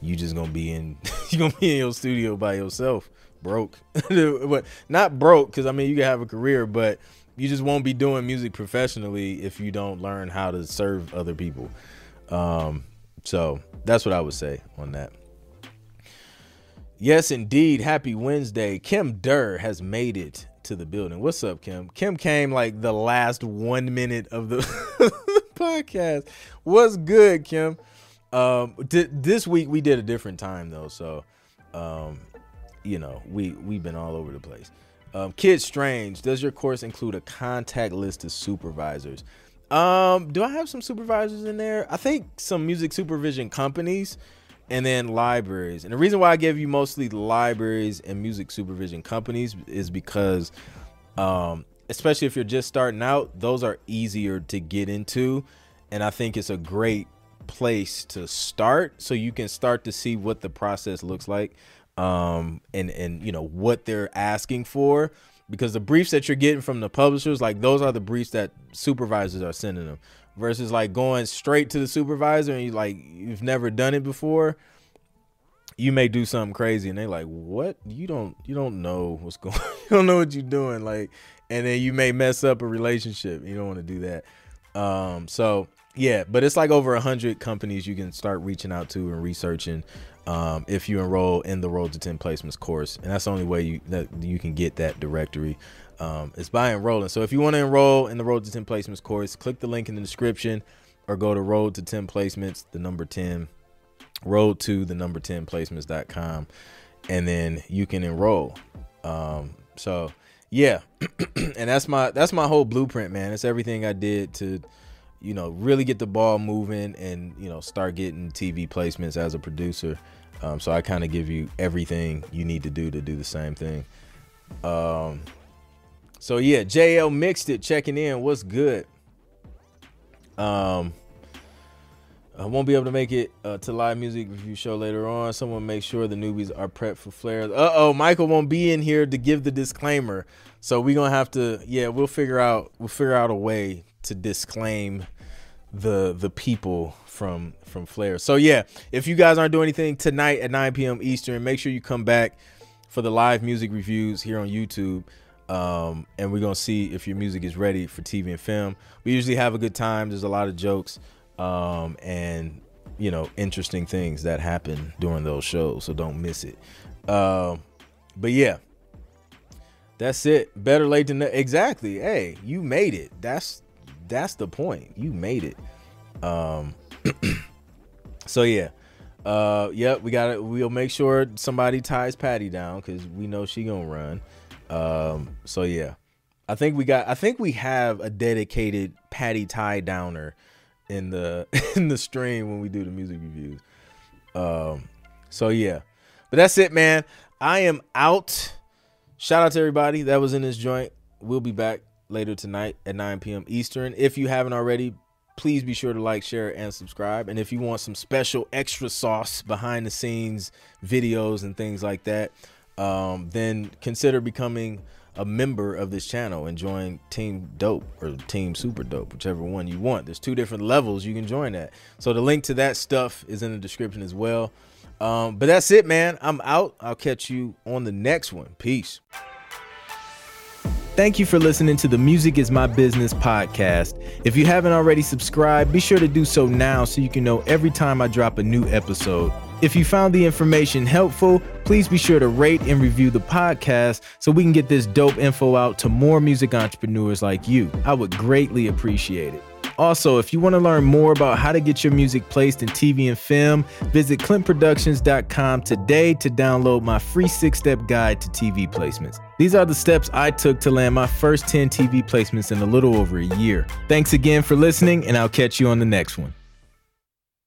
you just gonna be in you gonna be in your studio by yourself, broke. but not broke, because I mean you can have a career, but you just won't be doing music professionally if you don't learn how to serve other people. Um, so that's what I would say on that. Yes, indeed. Happy Wednesday. Kim Durr has made it to the building. What's up, Kim? Kim came like the last one minute of the podcast. What's good, Kim? Um, this week we did a different time though, so um, you know we we've been all over the place. Um, Kid Strange, does your course include a contact list of supervisors? Um, do I have some supervisors in there? I think some music supervision companies and then libraries. And the reason why I gave you mostly libraries and music supervision companies is because um, especially if you're just starting out, those are easier to get into. And I think it's a great place to start so you can start to see what the process looks like um, and and you know what they're asking for. Because the briefs that you're getting from the publishers like those are the briefs that supervisors are sending them. Versus like going straight to the supervisor and you like you've never done it before you may do something crazy and they like what? You don't you don't know what's going you don't know what you're doing. Like and then you may mess up a relationship you don't want to do that um so yeah but it's like over a hundred companies you can start reaching out to and researching um, if you enroll in the Road to 10 Placements course. And that's the only way you that you can get that directory. Um, it's by enrolling. So if you want to enroll in the Road to 10 Placements course, click the link in the description or go to Road to 10 Placements, the number 10, road to the number 10 placements.com, and then you can enroll. Um, so yeah, and that's my that's my whole blueprint, man. It's everything I did to you know really get the ball moving and you know start getting TV placements as a producer. Um, so I kind of give you everything you need to do to do the same thing. Um, so yeah, JL mixed it, checking in. What's good? Um, I won't be able to make it uh, to live music review show later on. Someone make sure the newbies are prepped for flares. Uh oh, Michael won't be in here to give the disclaimer, so we're gonna have to. Yeah, we'll figure out. We'll figure out a way to disclaim the the people from from Flair. So yeah, if you guys aren't doing anything tonight at 9 p.m. Eastern, make sure you come back for the live music reviews here on YouTube. Um, and we're gonna see if your music is ready for TV and film. We usually have a good time. There's a lot of jokes um, and you know interesting things that happen during those shows, so don't miss it. Um, but yeah, that's it. Better late than. Exactly. Hey, you made it. That's that's the point. You made it. Um so yeah. Uh yep, we got it. We'll make sure somebody ties Patty down cuz we know she to run. Um so yeah. I think we got I think we have a dedicated Patty tie downer in the in the stream when we do the music reviews. Um so yeah. But that's it, man. I am out. Shout out to everybody that was in this joint. We'll be back later tonight at 9 p.m. Eastern. If you haven't already, please be sure to like, share, and subscribe. And if you want some special extra sauce behind the scenes videos and things like that, um, then consider becoming a member of this channel and join Team Dope or Team Super Dope, whichever one you want. There's two different levels you can join that. So the link to that stuff is in the description as well. Um, but that's it, man. I'm out. I'll catch you on the next one. Peace. Thank you for listening to the Music is My Business podcast. If you haven't already subscribed, be sure to do so now so you can know every time I drop a new episode. If you found the information helpful, please be sure to rate and review the podcast so we can get this dope info out to more music entrepreneurs like you. I would greatly appreciate it. Also, if you want to learn more about how to get your music placed in TV and film, visit clintproductions.com today to download my free six step guide to TV placements. These are the steps I took to land my first 10 TV placements in a little over a year. Thanks again for listening, and I'll catch you on the next one.